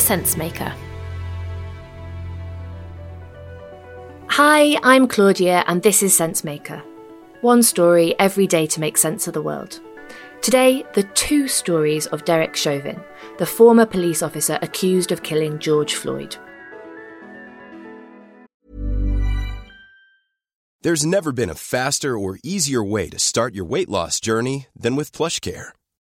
Sensemaker. Hi, I'm Claudia, and this is Sensemaker. One story every day to make sense of the world. Today, the two stories of Derek Chauvin, the former police officer accused of killing George Floyd. There's never been a faster or easier way to start your weight loss journey than with PlushCare.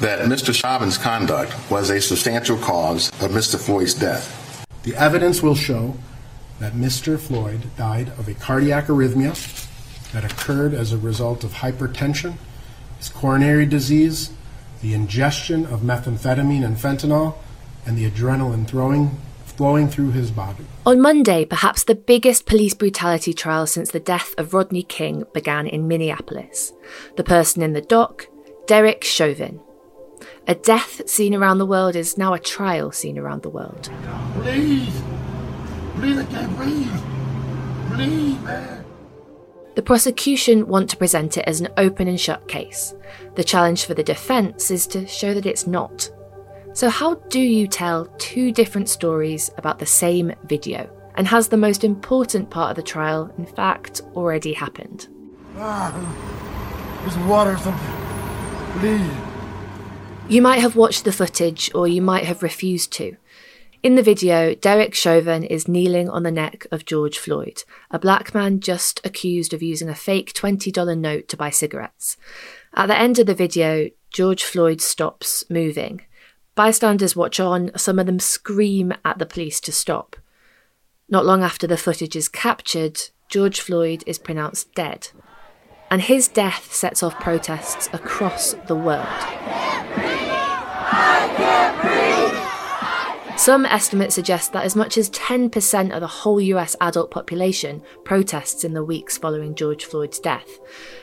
that Mr. Chauvin's conduct was a substantial cause of Mr. Floyd's death. The evidence will show that Mr. Floyd died of a cardiac arrhythmia that occurred as a result of hypertension, his coronary disease, the ingestion of methamphetamine and fentanyl, and the adrenaline throwing, flowing through his body. On Monday, perhaps the biggest police brutality trial since the death of Rodney King began in Minneapolis. The person in the dock, Derek Chauvin. A death seen around the world is now a trial seen around the world. Please, please, I can't breathe. Please, man. The prosecution want to present it as an open and shut case. The challenge for the defence is to show that it's not. So, how do you tell two different stories about the same video? And has the most important part of the trial, in fact, already happened? Ah, there's water or something. Please. You might have watched the footage, or you might have refused to. In the video, Derek Chauvin is kneeling on the neck of George Floyd, a black man just accused of using a fake $20 note to buy cigarettes. At the end of the video, George Floyd stops moving. Bystanders watch on, some of them scream at the police to stop. Not long after the footage is captured, George Floyd is pronounced dead. And his death sets off protests across the world. Some estimates suggest that as much as 10% of the whole US adult population protests in the weeks following George Floyd's death.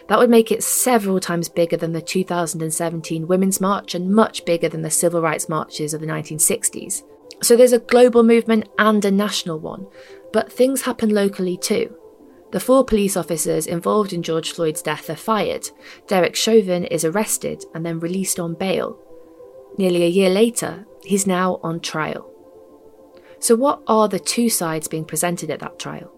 That would make it several times bigger than the 2017 Women's March and much bigger than the civil rights marches of the 1960s. So there's a global movement and a national one, but things happen locally too. The four police officers involved in George Floyd's death are fired. Derek Chauvin is arrested and then released on bail. Nearly a year later, he's now on trial. So, what are the two sides being presented at that trial?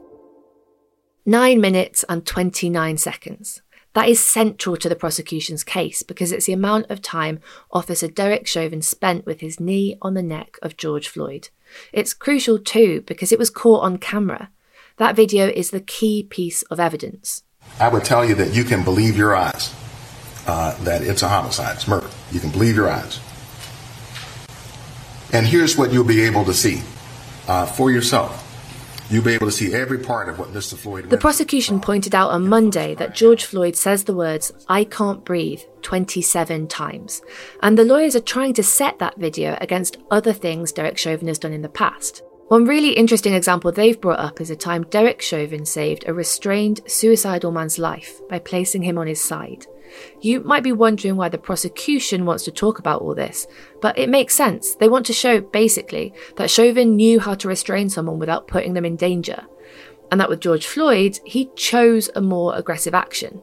9 minutes and 29 seconds. That is central to the prosecution's case because it's the amount of time Officer Derek Chauvin spent with his knee on the neck of George Floyd. It's crucial too because it was caught on camera. That video is the key piece of evidence. I would tell you that you can believe your eyes, uh, that it's a homicide, it's murder. You can believe your eyes. And here's what you'll be able to see uh, for yourself. You'll be able to see every part of what Mr. Floyd. The prosecution pointed out on Monday that George Floyd says the words, I can't breathe, 27 times. And the lawyers are trying to set that video against other things Derek Chauvin has done in the past. One really interesting example they've brought up is a time Derek Chauvin saved a restrained, suicidal man's life by placing him on his side. You might be wondering why the prosecution wants to talk about all this, but it makes sense. They want to show, basically, that Chauvin knew how to restrain someone without putting them in danger, and that with George Floyd, he chose a more aggressive action.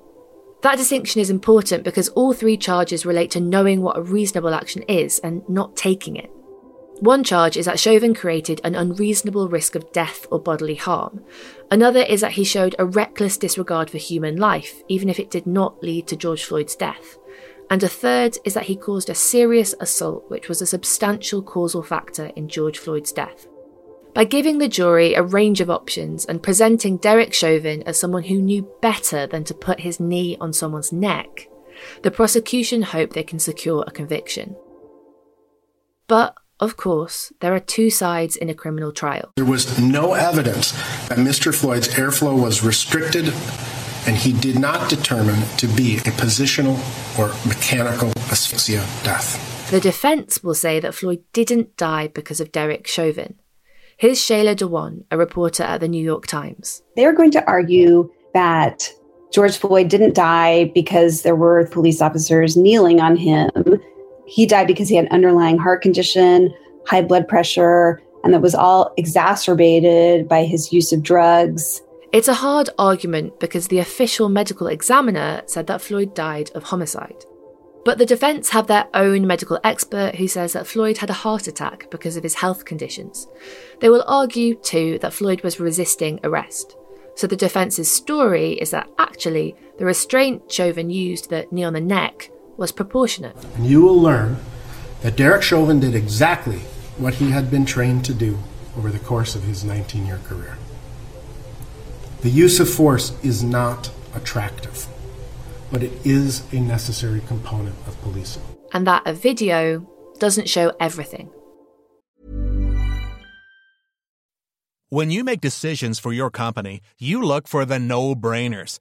That distinction is important because all three charges relate to knowing what a reasonable action is and not taking it. One charge is that Chauvin created an unreasonable risk of death or bodily harm. Another is that he showed a reckless disregard for human life, even if it did not lead to George Floyd's death. And a third is that he caused a serious assault, which was a substantial causal factor in George Floyd's death. By giving the jury a range of options and presenting Derek Chauvin as someone who knew better than to put his knee on someone's neck, the prosecution hope they can secure a conviction. But of course, there are two sides in a criminal trial. There was no evidence that Mr. Floyd's airflow was restricted, and he did not determine to be a positional or mechanical asphyxia death. The defence will say that Floyd didn't die because of Derek Chauvin. Here's Shaila Dewan, a reporter at the New York Times. They're going to argue that George Floyd didn't die because there were police officers kneeling on him. He died because he had underlying heart condition, high blood pressure, and that was all exacerbated by his use of drugs. It's a hard argument because the official medical examiner said that Floyd died of homicide. But the defence have their own medical expert who says that Floyd had a heart attack because of his health conditions. They will argue, too, that Floyd was resisting arrest. So the defence's story is that actually the restraint Chauvin used, the knee on the neck, was proportionate. And you will learn that Derek Chauvin did exactly what he had been trained to do over the course of his 19 year career. The use of force is not attractive but it is a necessary component of policing. And that a video doesn't show everything. When you make decisions for your company, you look for the no brainers.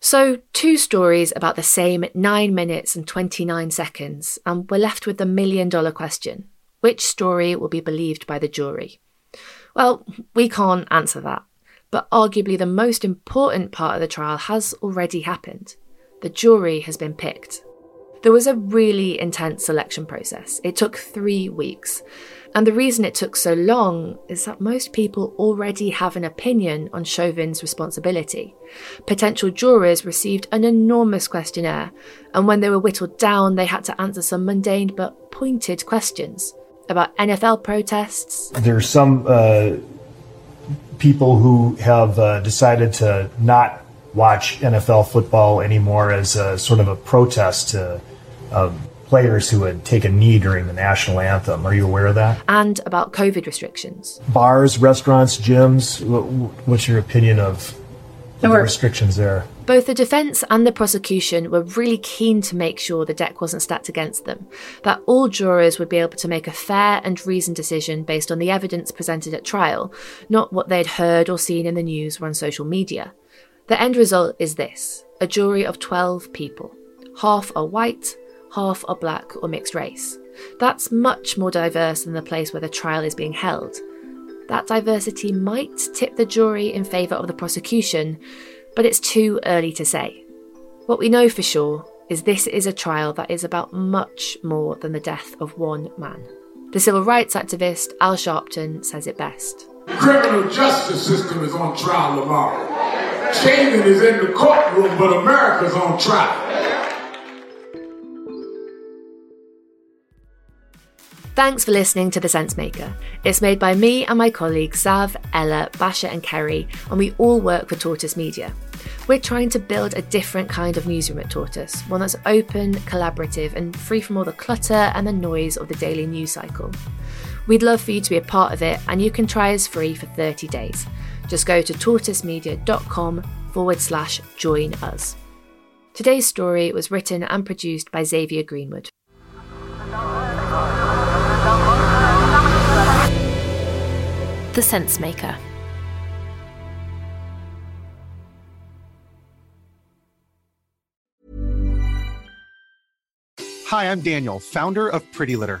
So, two stories about the same 9 minutes and 29 seconds, and we're left with the million dollar question. Which story will be believed by the jury? Well, we can't answer that, but arguably the most important part of the trial has already happened the jury has been picked. There was a really intense selection process. It took three weeks. And the reason it took so long is that most people already have an opinion on Chauvin's responsibility. Potential jurors received an enormous questionnaire, and when they were whittled down, they had to answer some mundane but pointed questions about NFL protests. There are some uh, people who have uh, decided to not watch NFL football anymore as a sort of a protest to um, players who would take a knee during the national anthem. Are you aware of that? And about COVID restrictions. Bars, restaurants, gyms. What's your opinion of the restrictions there? Both the defence and the prosecution were really keen to make sure the deck wasn't stacked against them, that all jurors would be able to make a fair and reasoned decision based on the evidence presented at trial, not what they'd heard or seen in the news or on social media. The end result is this a jury of 12 people. Half are white, half are black or mixed race. That's much more diverse than the place where the trial is being held. That diversity might tip the jury in favour of the prosecution, but it's too early to say. What we know for sure is this is a trial that is about much more than the death of one man. The civil rights activist Al Sharpton says it best. The criminal justice system is on trial tomorrow. Chauvin is in the courtroom, but America's on trial. Thanks for listening to The Sensemaker. It's made by me and my colleagues Zav, Ella, Basha, and Kerry, and we all work for Tortoise Media. We're trying to build a different kind of newsroom at Tortoise, one that's open, collaborative, and free from all the clutter and the noise of the daily news cycle. We'd love for you to be a part of it, and you can try us free for 30 days. Just go to tortoisemedia.com forward slash join us. Today's story was written and produced by Xavier Greenwood. The Sensemaker. Hi, I'm Daniel, founder of Pretty Litter.